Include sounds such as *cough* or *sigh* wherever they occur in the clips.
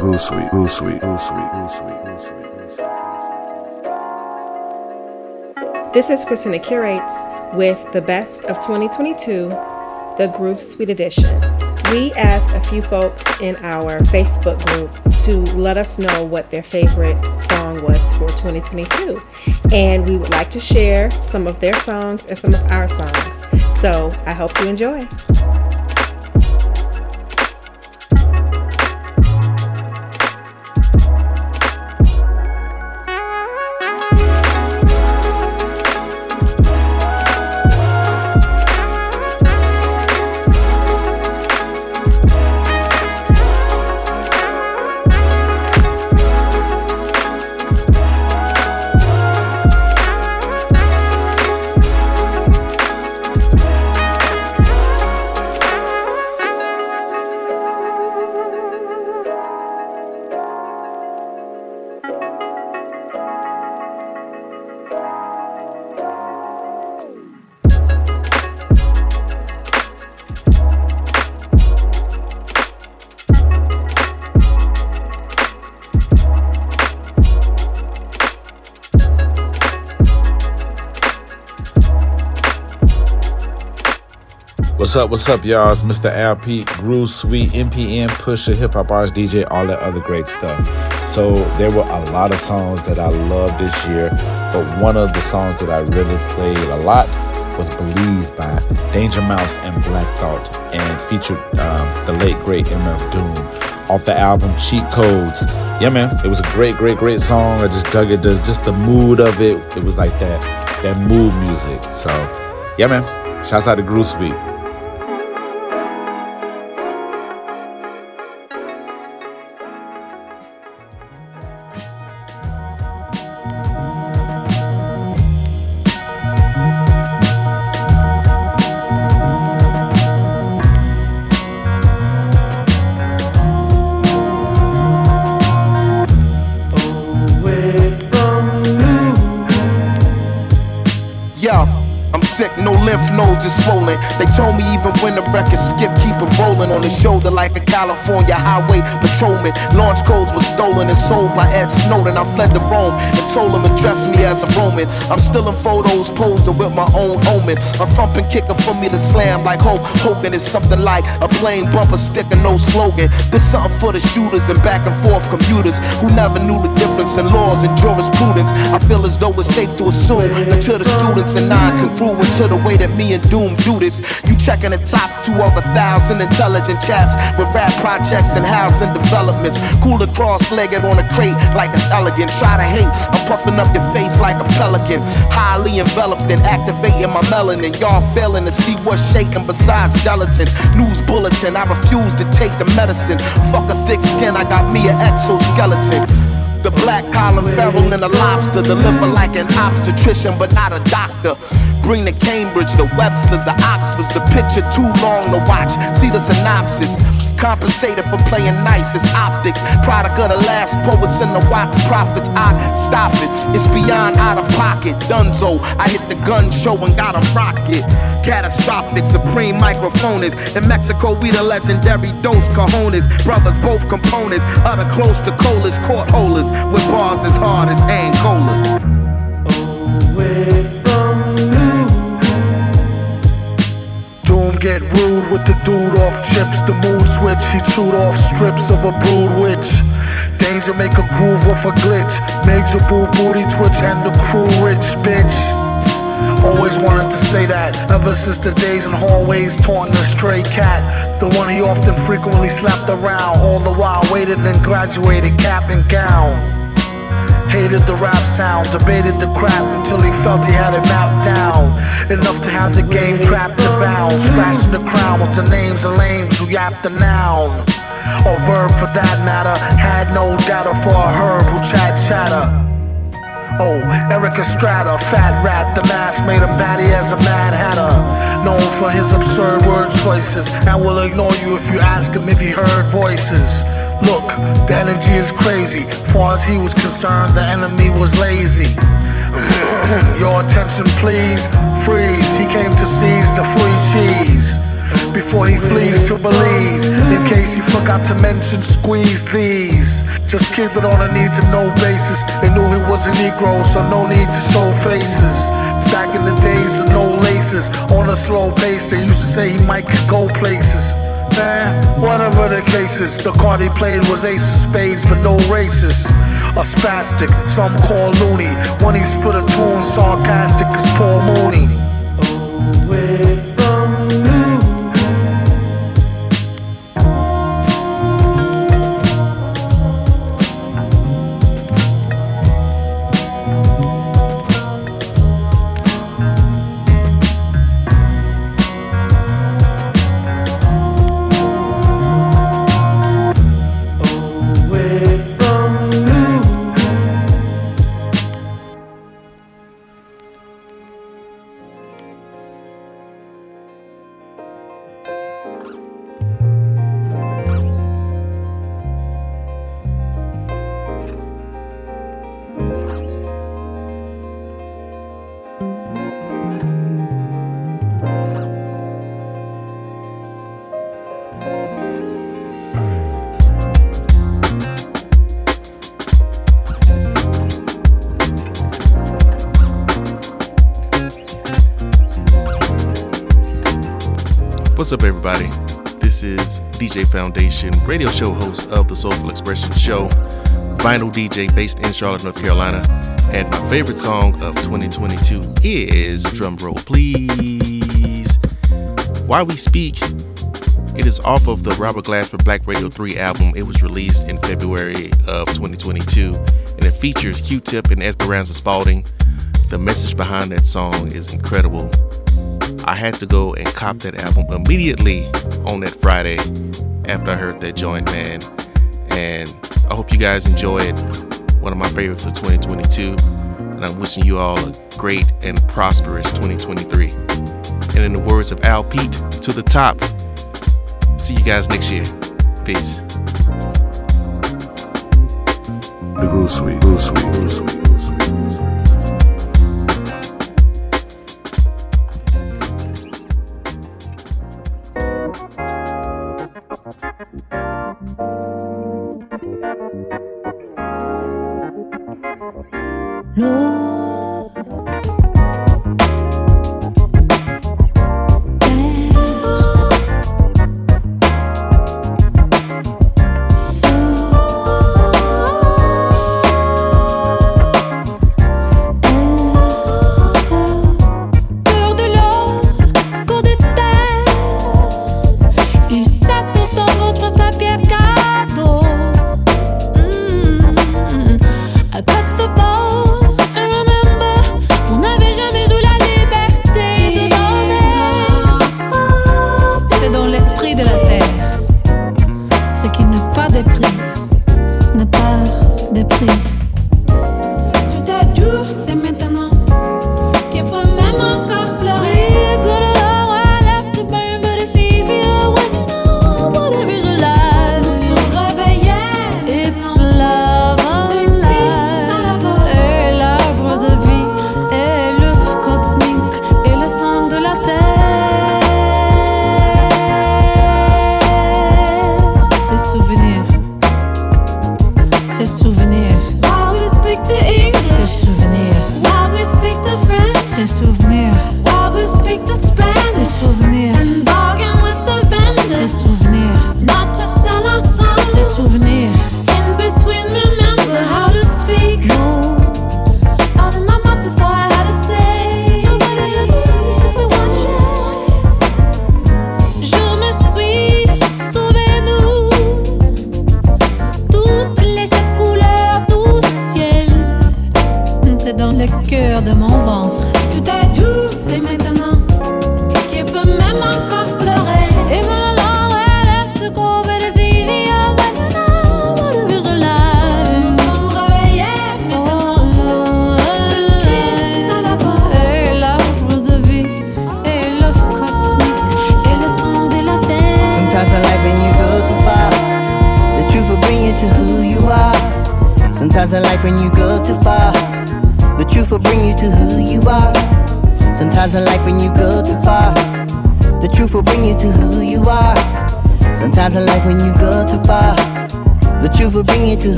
Groove Suite, Groove Suite, Groove This is Christina Curates with the best of 2022, the Groove Suite Edition. We asked a few folks in our Facebook group to let us know what their favorite song was for 2022. And we would like to share some of their songs and some of our songs. So I hope you enjoy. What's up, what's up, y'all? It's Mr. Pete, Groove Suite, NPM, Pusher, Hip Hop Artist, DJ, all that other great stuff. So there were a lot of songs that I loved this year, but one of the songs that I really played a lot was Belize by Danger Mouse and Black Thought and featured um, the late great MF Doom off the album Cheat Codes. Yeah, man, it was a great, great, great song. I just dug it. The, just the mood of it. It was like that, that mood music. So, yeah, man. Shouts out to Groove Suite. Shoulder like California highway patrolman. Launch codes were stolen and sold by Ed Snowden. I fled to Rome and told him address me as a Roman. I'm still in photos posing with my own omen. A thumping kicker for me to slam like Hulk Hogan is something like a plain bumper sticker, no slogan. This something for the shooters and back and forth commuters who never knew the difference in laws and jurisprudence. I feel as though it's safe to assume that to the students and I non-congruent to the way that me and Doom do this. You checking the top two of a thousand intelligent chaps with rap projects and housing developments. Cooler cross-legged on a crate like it's elegant. Try to hate, I'm puffing up your face like a pelican. Highly enveloped and activating my melanin. Y'all failing to see what's shaking besides gelatin. News bulletin, I refuse to take the medicine. Fuck a thick skin, I got me an exoskeleton. The black collar feral and a lobster. Deliver like an obstetrician, but not a doctor. Bring the Cambridge, the Websters, the Oxfords. The picture too long to watch. See the synopsis. Compensated for playing nice, it's optics. Product of the last poets and the wax prophets. I stop it, it's beyond out of pocket. Dunzo, I hit the gun show and got a rocket. Catastrophic, supreme microphones. In Mexico, we the legendary Dos Cajones. Brothers, both components. Utter close to colas, court holders. With bars as hard as Angolas. Get rude with the dude off chips. The mood switch, he chewed off strips of a brood witch. Danger make a groove off a glitch. Major boo booty twitch and the crew rich bitch. Always wanted to say that ever since the days in hallways taunting the stray cat. The one he often frequently slapped around, all the while waited and graduated cap and gown. Hated the rap sound, debated the crap until he felt he had it mapped down. Enough to have the game trapped and bound. Scratching the crown with the names of lames who yapped the noun. Or verb for that matter. Had no data for a herb who chat chatter. Oh, Erik Estrada, fat rat, the mask made him batty as a mad hatter. Known for his absurd word choices, and will ignore you if you ask him if he heard voices. Look, the energy is crazy. Far as he was concerned, the enemy was lazy. *clears throat* Your attention, please. Freeze. He came to seize the free cheese. before he flees to Belize. In case he forgot to mention, squeeze these. Just keep it on a need to know basis. They knew he was a Negro, so no need to show faces. Back in the days of no laces, on a slow pace, they used to say he might could go places. Man, whatever the case is, the card he played was ace of spades, but no races. A spastic, some call loony. When he split a tune, sarcastic as Paul Mooney. Foundation, radio show host of the Soulful Expression Show, vinyl DJ based in Charlotte, North Carolina. And my favorite song of 2022 is Drum Roll Please. Why We Speak. It is off of the Robert Glasper Black Radio 3 album. It was released in February of 2022, and it features Q Tip and Esperanza Spalding. The message behind that song is incredible. I had to go and cop that album immediately on that Friday after I heard that joint, man. And I hope you guys enjoy it. One of my favorites for 2022. And I'm wishing you all a great and prosperous 2023. And in the words of Al Pete, to the top. See you guys next year. Peace. The Groove Suite, Groove Suite, Groove Suite.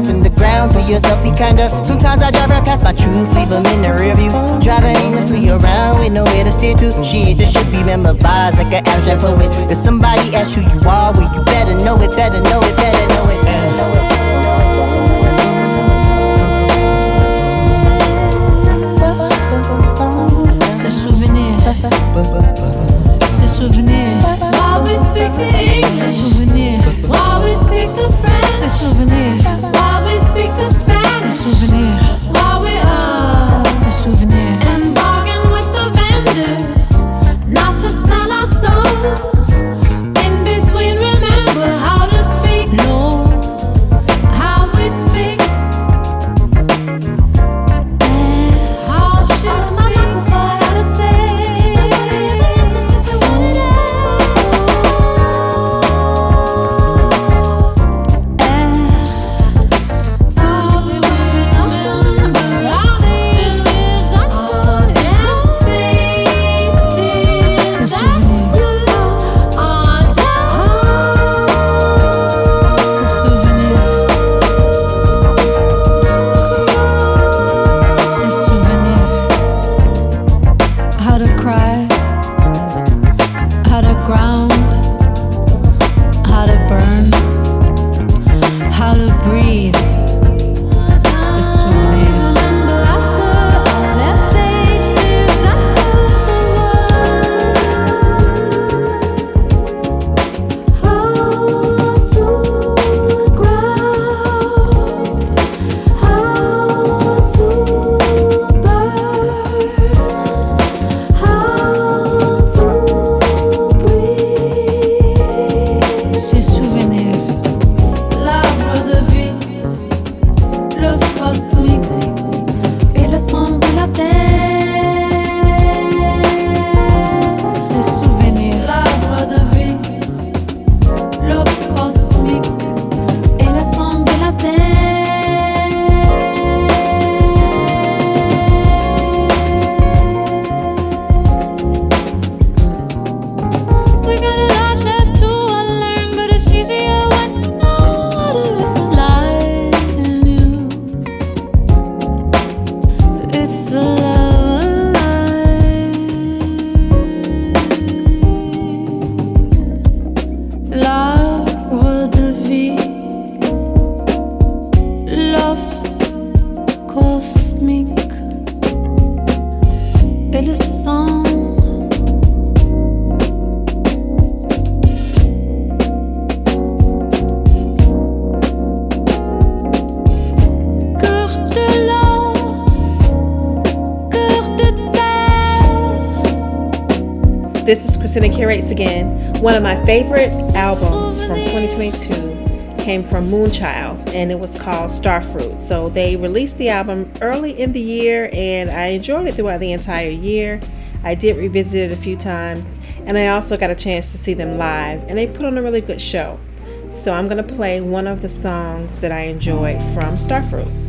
Run in the ground. To yourself, be kinda. Sometimes I drive right past my truth, leave them in the rear view. Driving aimlessly around with nowhere to steer to. Shit, this should be memorized like an abstract poet. If somebody asks who you are, well, you better know it, better know it, better know it, favorite albums from 2022 came from Moonchild and it was called Starfruit. So they released the album early in the year and I enjoyed it throughout the entire year. I did revisit it a few times and I also got a chance to see them live and they put on a really good show. So I'm going to play one of the songs that I enjoyed from Starfruit.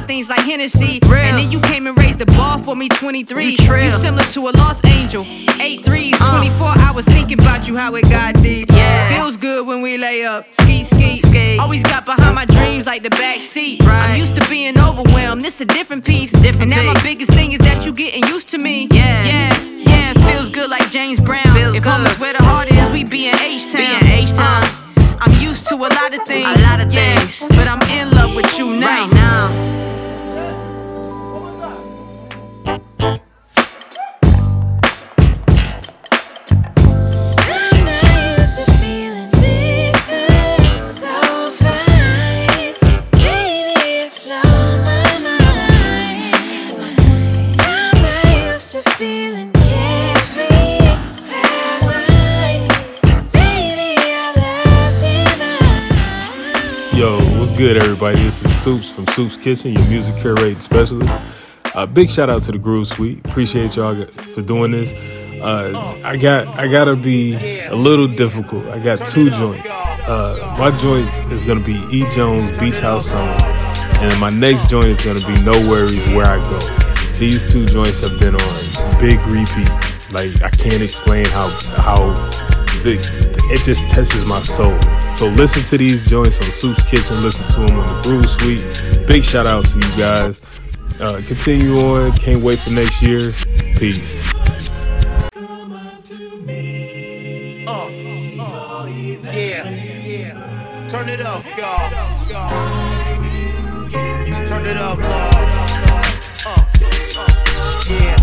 Hard things like Hennessy. Real. And then you came and raised the bar for me 23. You, trill. you similar to a lost angel. 8 threes, uh. 24 hours thinking about you, how it got deep. Yeah. Feels good when we lay up. Ski, ski, ski. Always got behind my dreams like the back seat. Right. I'm used to being overwhelmed. This a different piece. Different and now piece. my biggest thing is that you getting used to me. Yeah. Yeah. Yeah. Feels good like James Brown. Feels if home is where the heart is, we be in H-Town. Be in H-Town. Uh, I'm used to a lot of things. A lot of yeah. things. But I'm in love with you now. Right now. Soups from Soups Kitchen, your music curating specialist. Uh, big shout out to the Groove Suite. Appreciate y'all for doing this. Uh, I got I gotta be a little difficult. I got two joints. Uh, my joints is gonna be E. Jones Beach House Song, and my next joint is gonna be No Worries Where I Go. These two joints have been on big repeat. Like I can't explain how how big it just touches my soul. So listen to these joints on Soup's Kitchen. Listen to them on the Groove Suite. Big shout out to you guys. Uh, continue on. Can't wait for next year. Peace. Yeah. Turn it up, y'all. Turn it up, Uh, uh, yeah.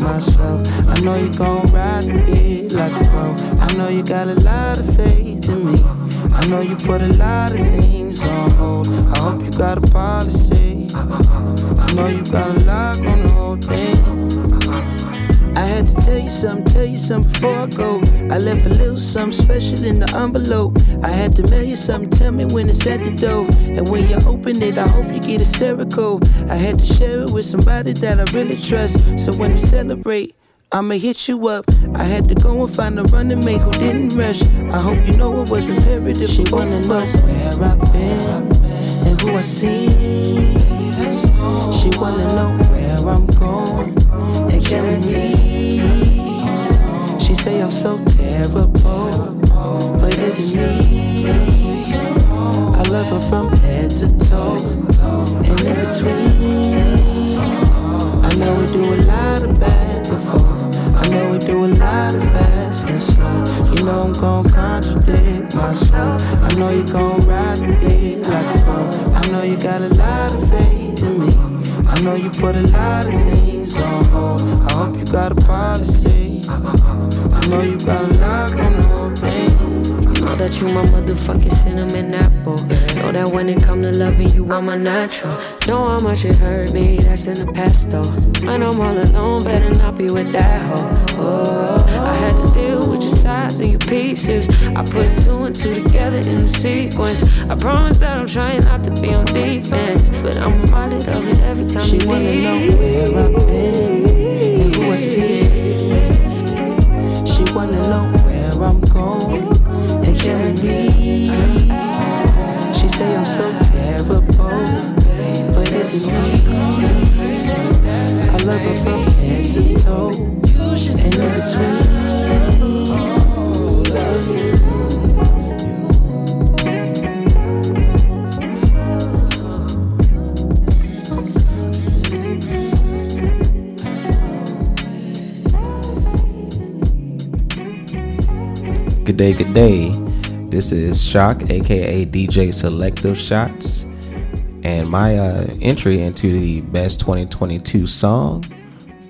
Myself. I know you gon' ride it like a pro. I know you got a lot of faith in me. I know you put a lot of things on hold. I hope you got a policy. I know you got a lock on the whole thing. I had to tell you something, tell you something before I go. I left a little something special in the envelope. I had to mail you something, tell me when it's at the door. And when you open it, I hope you get hysterical. I had to share it with somebody that I really trust. So when we celebrate, I'ma hit you up. I had to go and find a running mate who didn't rush. I hope you know it was imperative. She wanna know where I've been and who I see. She wanna know where I'm going and killing me. She say I'm so terrible, but is it me? I love her from head to toe and in between. I know we do a lot of bad before. I know we do a lot of fast and slow. You know I'm gon' contradict myself. I know you gon' ride the like a pro. I know you got a lot of faith in me. I know you put a lot of things on hold. I hope you got a policy. I know you got a lock on the whole. Know that you my motherfucking cinnamon apple. Know that when it come to loving you, I'm a natural. Know how much it hurt me, that's in the past though. When I'm all alone, better not be with that hoe. Oh, I had to deal with your sides and your pieces. I put two and two together in the sequence. I promise that I'm trying not to be on defense, but I'm reminded of it every time She you wanna leave. know where I've been and who I see. She wanna know where I'm going killing me. She say I'm so terrible, but is it me? I love her from head to toe and in between. Good day, good day. This is Shock, aka DJ Selective Shots, and my uh, entry into the best 2022 song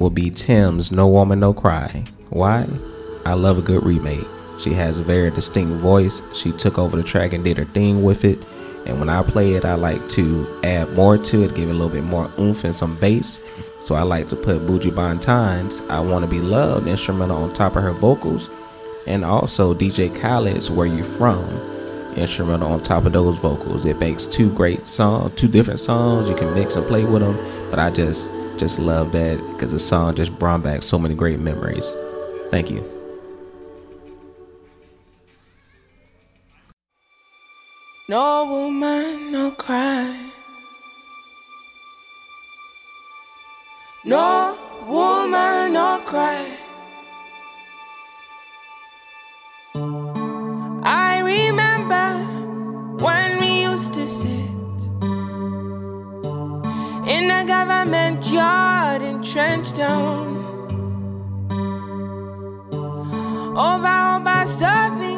will be Tems No Woman No Cry. Why? I love a good remake. She has a very distinct voice. She took over the track and did her thing with it. And when I play it, I like to add more to it, give it a little bit more oomph and some bass. So I like to put Buju Banton's I Wanna Be Loved instrumental on top of her vocals and also DJ Khaled's Where You From instrumental on top of those vocals. It makes two great songs, two different songs. You can mix and play with them, but I just just love that because the song just brought back so many great memories. Thank you. No woman, no cry. No woman, no cry. In a government yard in Trenchtown. Over about serving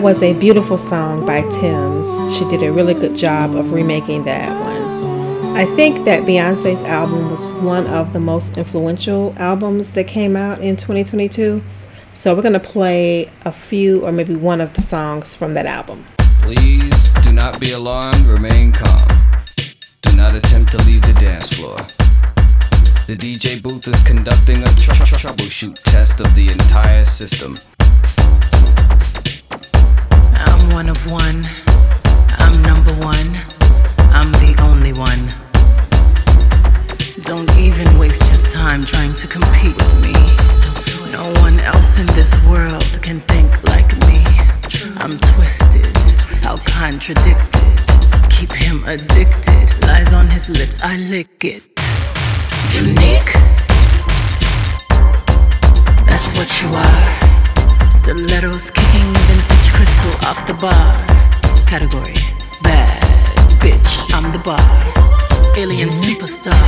That was a beautiful song by Tems. She did a really good job of remaking that one. I think that Beyonce's album was one of the most influential albums that came out in 2022. So we're going to play a few or maybe one of the songs from that album. Please do not be alarmed, remain calm. Do not attempt to leave the dance floor. The DJ booth is conducting a tr- tr- troubleshoot test of the entire system. One of one. I'm number one. I'm the only one. Don't even waste your time trying to compete with me. No one else in this world can think like me. I'm twisted, how contradicted. Keep him addicted. Lies on his lips, I lick it. Unique. That's what you are. Stilettos kicking vintage crystal off the bar. Category bad bitch, I'm the bar. Alien superstar.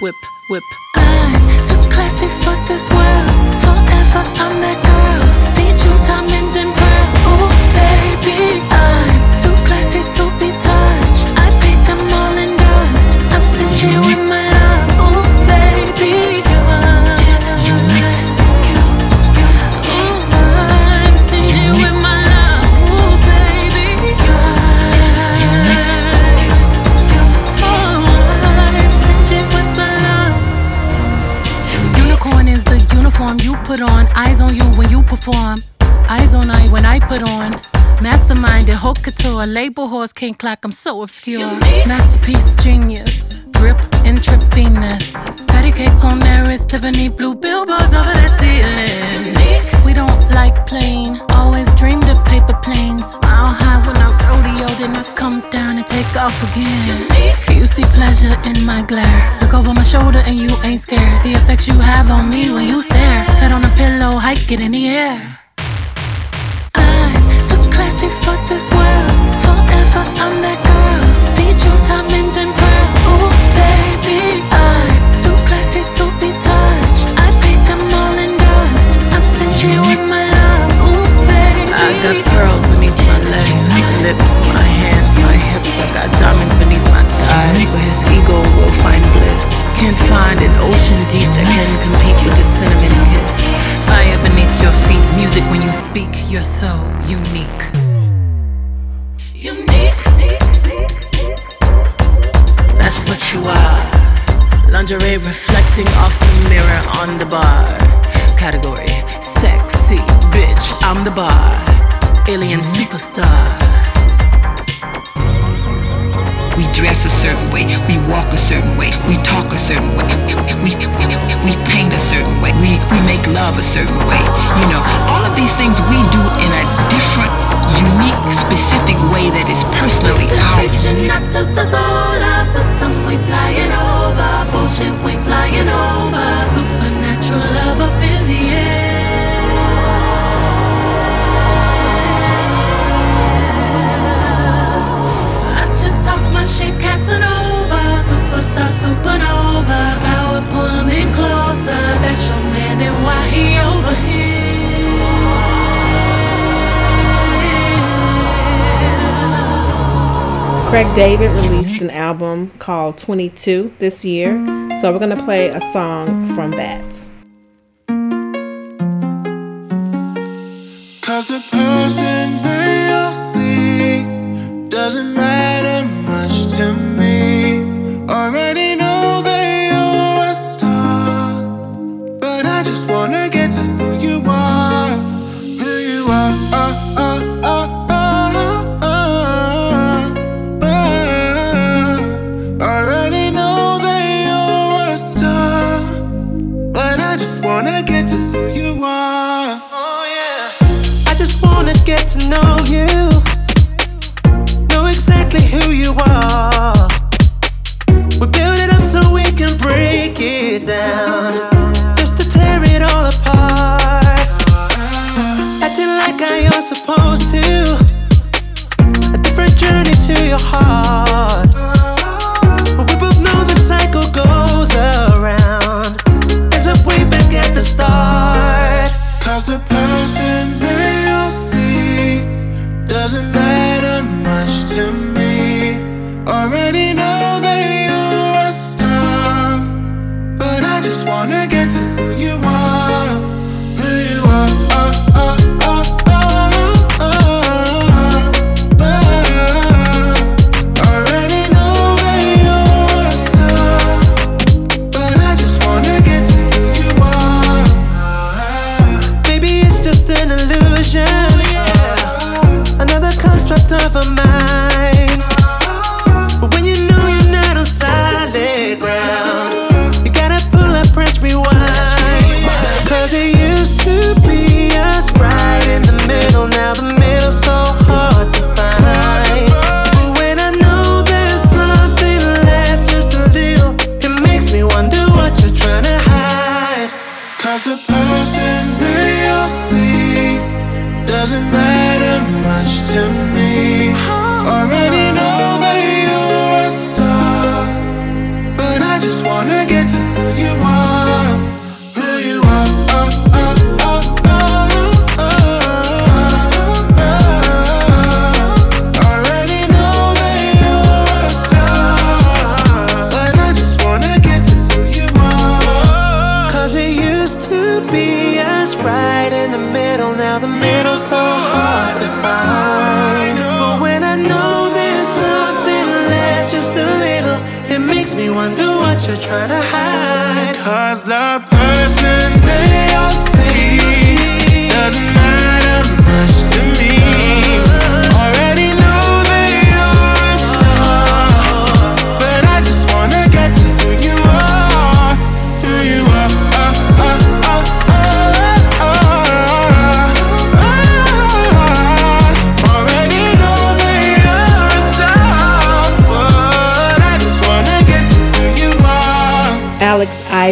Whip, whip. I'm too classy for this world. Forever, I'm that girl. Feed you diamonds and pearls. Oh, baby, I'm too classy to be touched. I paid them all in dust. I'm stingy with my love. Oh, uniform you put on. Eyes on you when you perform. Eyes on I when I put on. Mastermind and haute couture. Label horse can't clock, I'm so obscure. Masterpiece genius. Drip intravenous. Patty cake on there is Tiffany blue billboards over that ceiling. We don't like plain. I always dreamed of paper planes. Mile high when I rodeo, then I come down and take off again. You see pleasure in my glare. Look over my shoulder and you ain't scared. The effects you have on me when you stare. Head on a pillow, hike it in the air. I'm too classy for this world. Forever, I'm that girl. Feed you diamonds and pearls. Oh, baby, I'm too classy to be touched. I paid them all in dust. I'm stingy with my. I got pearls beneath my legs, my lips, my hands, my hips. I got diamonds beneath my thighs, where his ego will find bliss. Can't find an ocean deep that can compete with a cinnamon kiss. Fire beneath your feet, music when you speak. You're so unique. Unique. That's what you are. Lingerie reflecting off the mirror on the bar. Category sexy bitch. I'm the bar. Alien superstar. We dress a certain way, we walk a certain way, we talk a certain way, we, we, we paint a certain way, we, we make love a certain way. You know, all of these things we do in a different, unique, specific way that is personally Just ours. reaching out to the solar system, we flying over. Bullshit, we flying over. Supernatural love up in the air. Craig David released an album called 22 this year, so we're going to play a song from that. Cause the person they all see doesn't matter much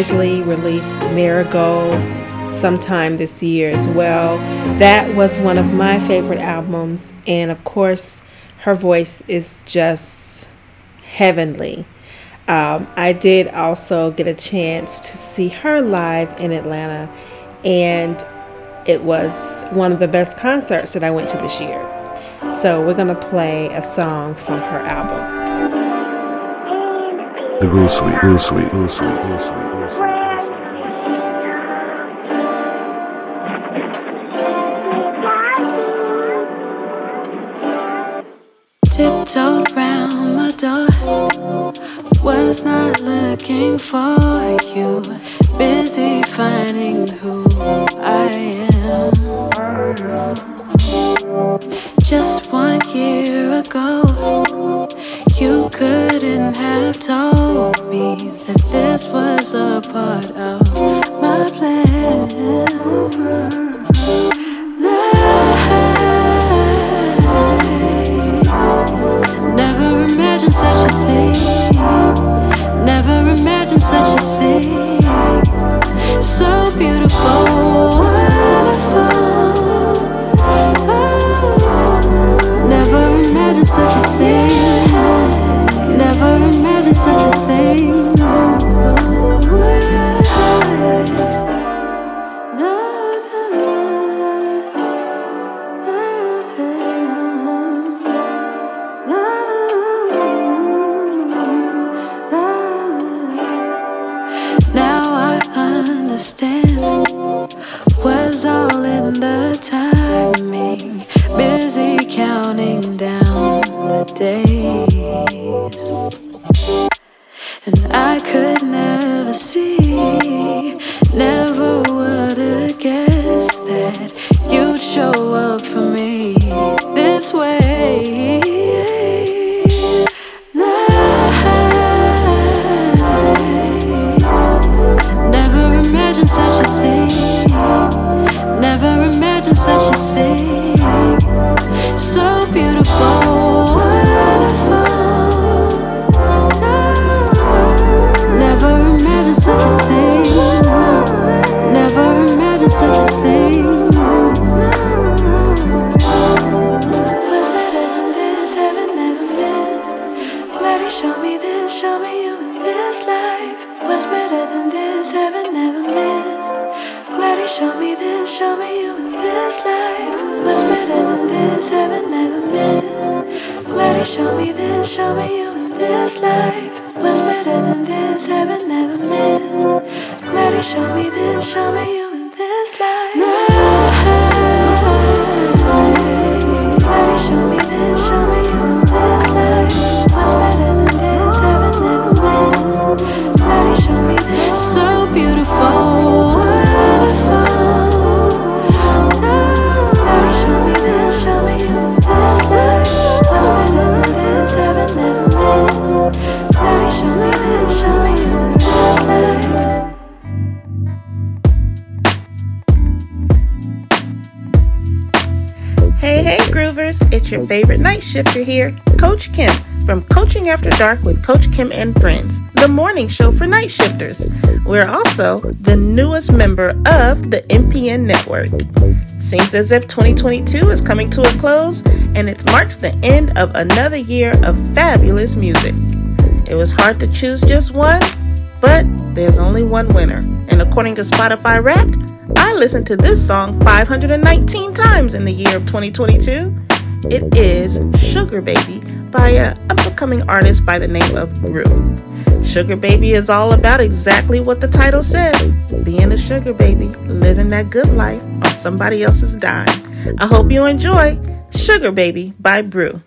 Isley released Marigold sometime this year as well. That was one of my favorite albums, and of course, her voice is just heavenly. Um, I did also get a chance to see her live in Atlanta, and it was one of the best concerts that I went to this year. So, we're going to play a song from her album. The Groove Suite, Groove Suite, Groove Suite, Suite, Tiptoed round my door. Was not looking for you. Busy finding who I am. Just one year ago, you couldn't have told me that this was a part of my plan. Never imagined such a thing. Never imagined such a thing. So beautiful, wonderful. Oh, Never imagined such a thing. Never imagined such a thing. This life. Was better than this, heaven never missed. Glad he showed me this, show me you in this life. Was better than this, heaven never missed. Glad he showed me this, show me you in this life. Was better than this, heaven never missed. Glad he showed me this, show me you your favorite night shifter here, Coach Kim from Coaching After Dark with Coach Kim and Friends. the morning show for night shifters. We're also the newest member of the MPN network. Seems as if 2022 is coming to a close and it marks the end of another year of fabulous music. It was hard to choose just one, but there's only one winner. And according to Spotify Wrapped, I listened to this song 519 times in the year of 2022. It is Sugar Baby by a upcoming artist by the name of Rue. Sugar Baby is all about exactly what the title says being a sugar baby, living that good life on somebody else's dime. I hope you enjoy Sugar Baby by Brew.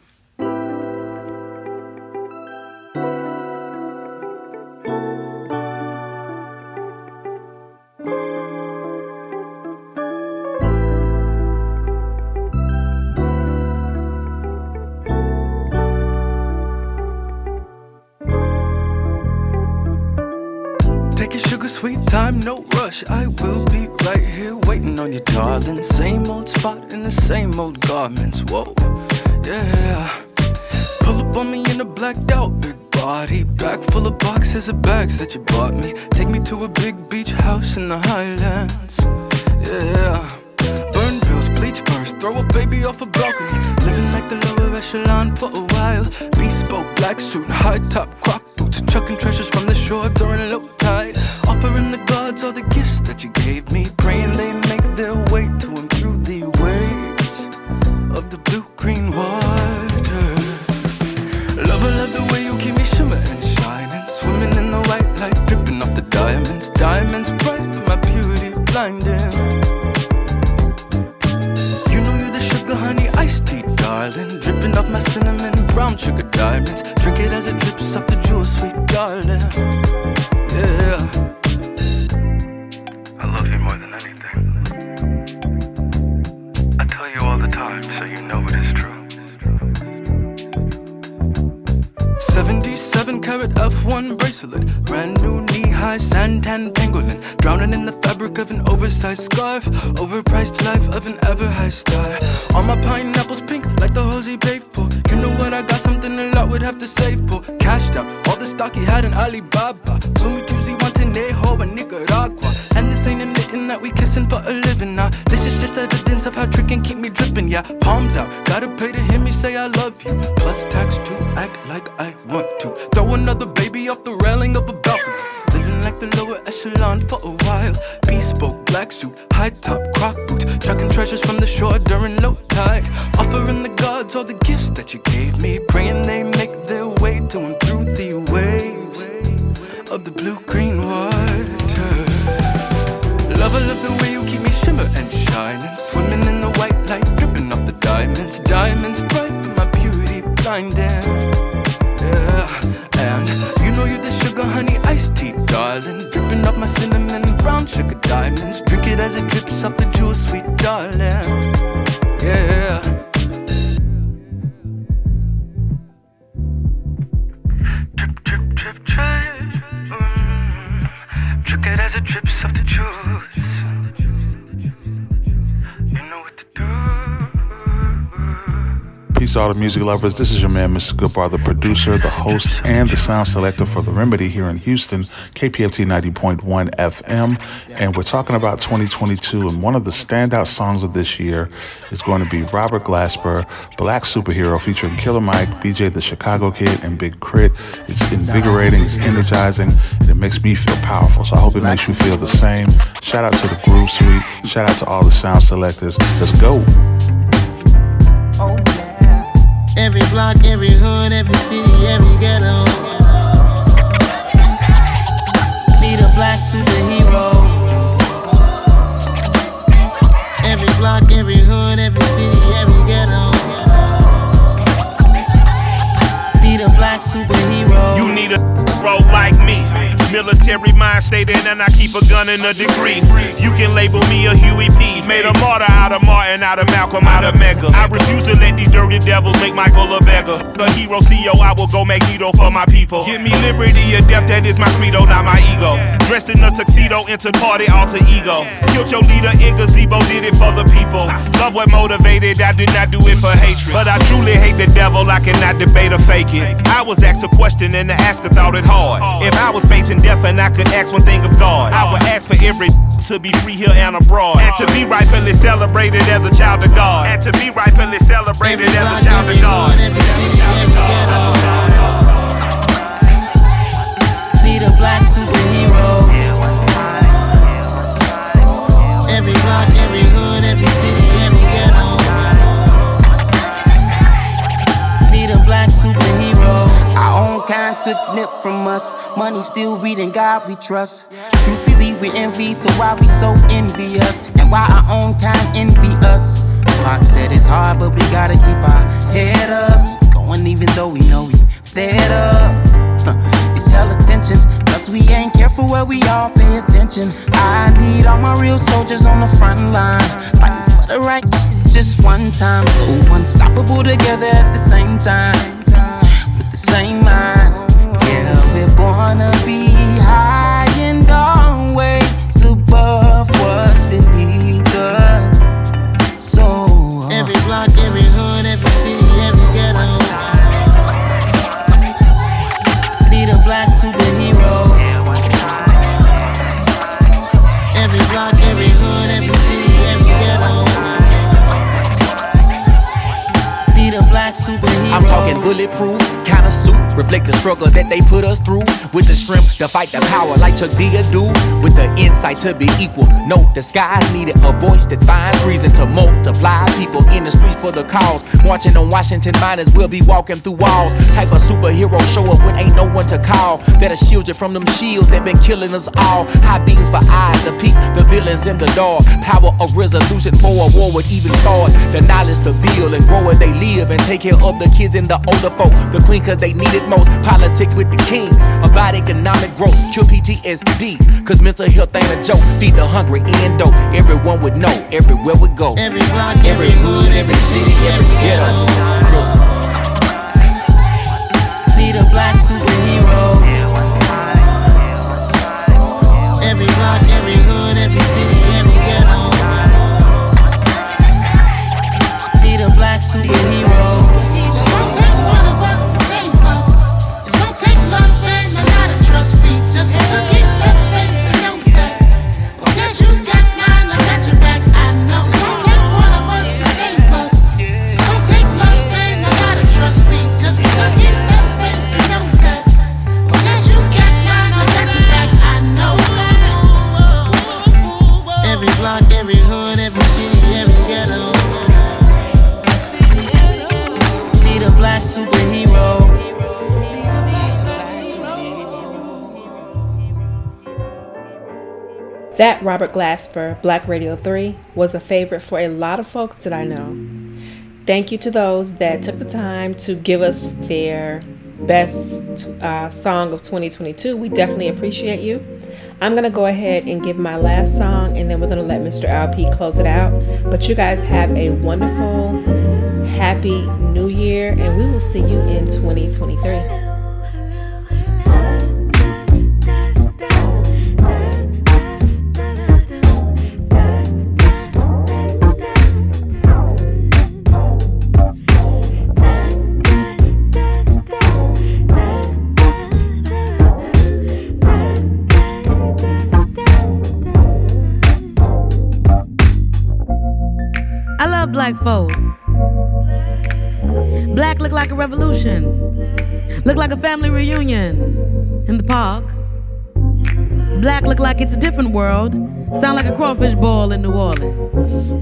I will be right here waiting on you, darling. Same old spot in the same old garments. Whoa, yeah. Pull up on me in a blacked out big body. Bag full of boxes of bags that you bought me. Take me evidence trick can keep me dripping. Yeah, palms out, gotta pay to hear me say I love you. Plus tax to act like I want to. Throw another baby off the railing of a balcony. Living like the lower echelon for a while. Bespoke black suit, high top croc boots. Chucking treasures from the shore during low tide. Offering the gods all the gifts that you gave me. Praying they all the music lovers. This is your man, Mr. Goodbar, the producer, the host, and the sound selector for The Remedy here in Houston, KPFT 90.1 FM. And we're talking about 2022. And one of the standout songs of this year is going to be Robert Glasper, Black Superhero, featuring Killer Mike, BJ the Chicago Kid, and Big Crit. It's invigorating, it's energizing, and it makes me feel powerful. So I hope it makes you feel the same. Shout out to the Groove Suite. Shout out to all the sound selectors. Let's go. Every block, every hood, every city, every ghetto. Need a black superhero. Every block, every hood, every city, every ghetto. Need a black superhero. You need a me. Military mind stated, and I keep a gun and a degree. You can label me a Huey P. Made a martyr out of Martin, out of Malcolm, out of Medgar. I refuse to let these dirty devils make Michael a beggar. A hero CEO, I will go Magneto for my people. Give me liberty or death, that is my credo, not my ego. Dressed in a tuxedo, into party, alter ego. Killed your leader in gazebo, did it for the people. Love what motivated, I did not do it for hatred. But I truly hate the devil, I cannot debate or fake it. I was asked a question and the asker thought it hard. If I was facing and I could ask one thing of God, I would ask for every to be free here and abroad. And to be rightfully celebrated as a child of God. And to be rightfully celebrated as a child of God. Need a black superhero. Our own kind took nip from us. Money still reading God we trust. Truthfully, we envy, so why we so envious? And why our own kind envy us? Pac said it's hard, but we gotta keep our head up. Keep going even though we know we fed up. It's hell attention, cause we ain't careful where we all pay attention. I need all my real soldiers on the front line, fighting for the right just one time. So unstoppable together at the same time, with the same mind. Yeah, we're born to be high and always above what's beneath us. So uh, every block, every hood, every city, every ghetto. Need a black superhero. Every block, every hood, every city, every ghetto. Need a black superhero. I'm talking bulletproof, kind of suit, reflect the struggle that they put us through. With the strength to fight the power like Chuck D do. With the insight to be equal. No disguise needed, a voice that finds reason to multiply. People in the streets for the cause. Marching on Washington, might as well be walking through walls. Type of superhero show up when ain't no one to call. That'll shield you from them shields that been killing us all. High beams for eyes to peek the villains in the door. Power of resolution for a war would even start. The knowledge to build and grow where they live and take care of the kids and the older folk. The queen cause they need it most. Politic with the kings. About economic growth. Cure PTSD. Cause mental health ain't a joke. Feed the hungry and dope. Everyone would know everywhere we go. Every block, every hood, every city, every ghetto. Need a black That Robert Glasper, Black Radio 3, was a favorite for a lot of folks that I know. Thank you to those that took the time to give us their best uh, song of 2022. We definitely appreciate you. I'm going to go ahead and give my last song and then we're going to let Mr. LP close it out. But you guys have a wonderful, happy new year and we will see you in 2023. Black folk. Black look like a revolution. Look like a family reunion in the park. Black look like it's a different world. Sound like a crawfish ball in New Orleans.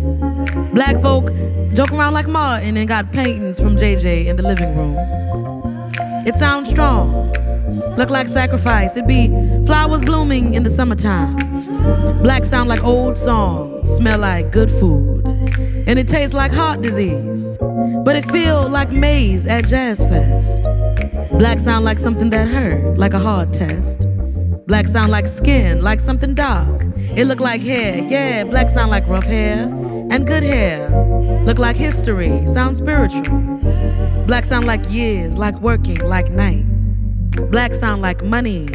Black folk joke around like Martin and got paintings from JJ in the living room. It sounds strong. Look like sacrifice. It be flowers blooming in the summertime. Black sound like old songs. Smell like good food. And it tastes like heart disease. But it feel like Maze at Jazz Fest. Black sound like something that hurt, like a hard test. Black sound like skin, like something dark. It look like hair, yeah. Black sound like rough hair and good hair. Look like history, sound spiritual. Black sound like years, like working, like night. Black sound like money.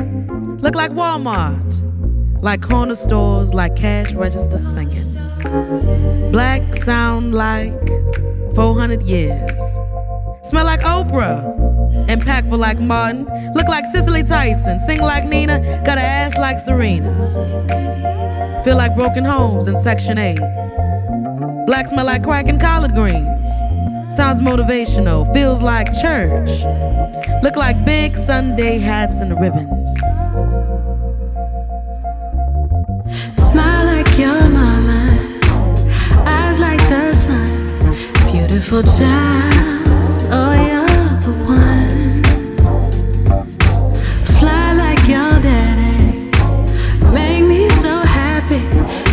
Look like Walmart, like corner stores, like cash register singing. Black sound like 400 years. Smell like Oprah. Impactful like Martin. Look like Cicely Tyson. Sing like Nina. Got an ass like Serena. Feel like broken homes in Section 8. Black smell like crack and collard greens. Sounds motivational. Feels like church. Look like big Sunday hats and ribbons. Beautiful child, oh you're the one. Fly like your daddy, make me so happy.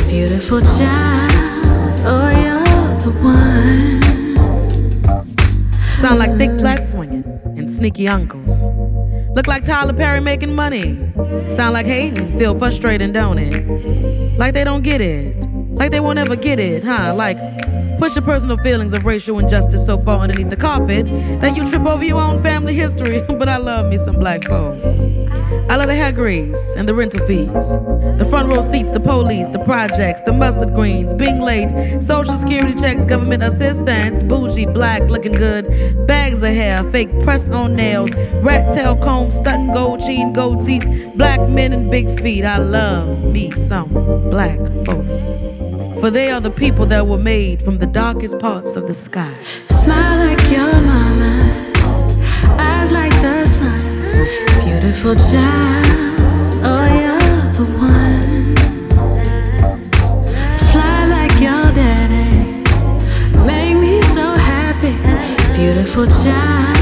Beautiful child, oh you're the one. Sound like thick flat swinging and sneaky uncles. Look like Tyler Perry making money. Sound like hating, feel frustrated, don't it? Like they don't get it. Like they won't ever get it, huh? Like push your personal feelings of racial injustice so far underneath the carpet that you trip over your own family history. *laughs* but I love me some black folk. I love the hair grease and the rental fees. The front row seats, the police, the projects, the mustard greens, being late, social security checks, government assistance, bougie, black, looking good, bags of hair, fake press on nails, rat tail comb, stunting gold chain, gold teeth, black men and big feet. I love me some black. For they are the people that were made from the darkest parts of the sky. Smile like your mama, eyes like the sun. Beautiful child, oh you're the one. Fly like your daddy, make me so happy. Beautiful child,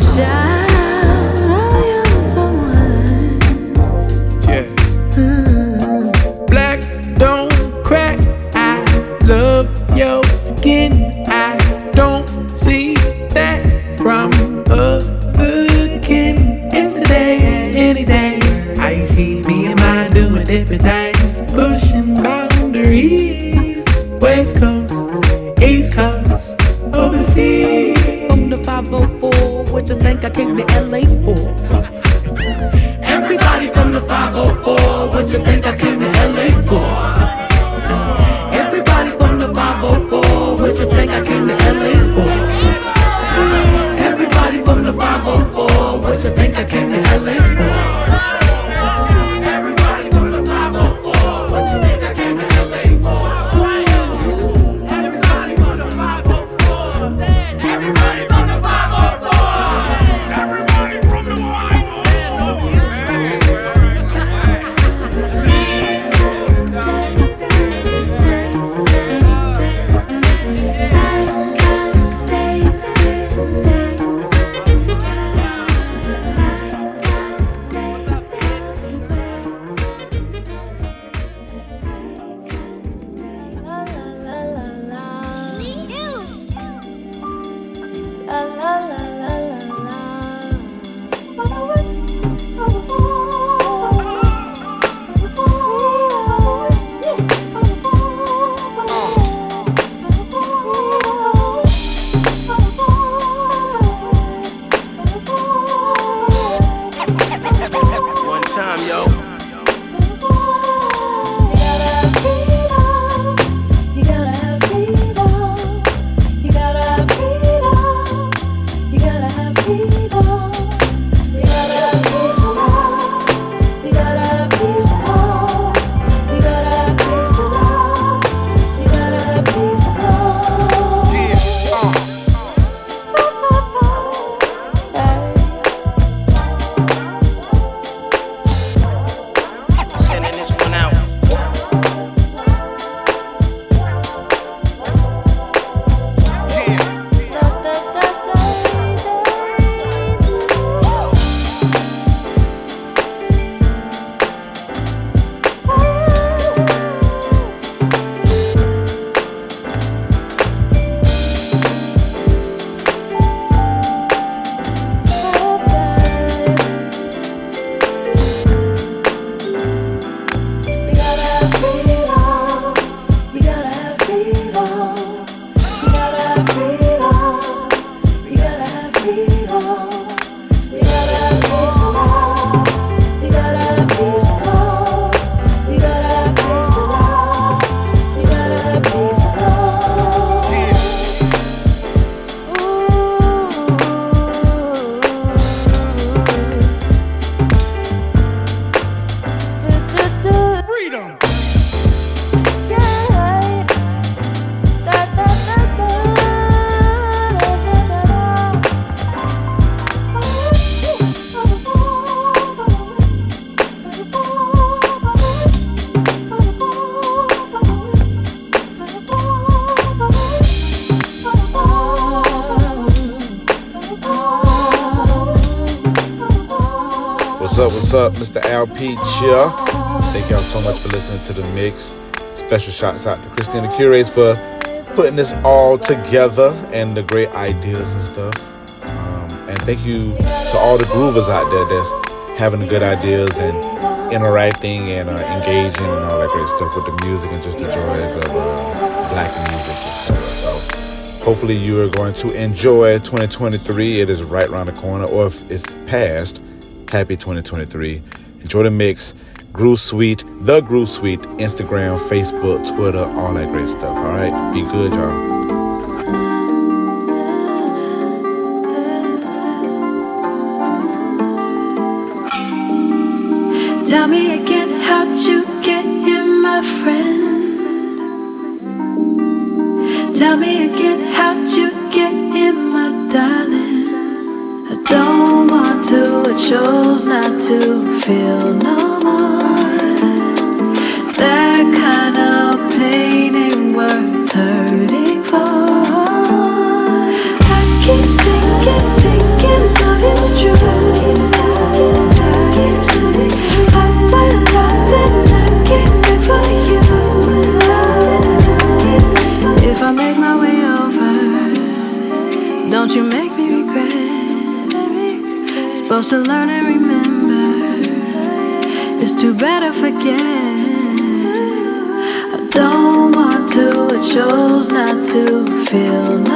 child, up? Mr. LP Chia. Thank y'all so much for listening to the mix. Special shouts out to Christina Curates for putting this all together and the great ideas and stuff. Um, and thank you to all the groovers out there that's having the good ideas and interacting and uh, engaging and all that great stuff with the music and just the joys of uh, black music, etc. So hopefully you are going to enjoy 2023. It is right around the corner, or if it's past, happy 2023. Enjoy the mix. Groove Suite, The Groove Suite, Instagram, Facebook, Twitter, all that great stuff. All right, be good, y'all. Tell me to feel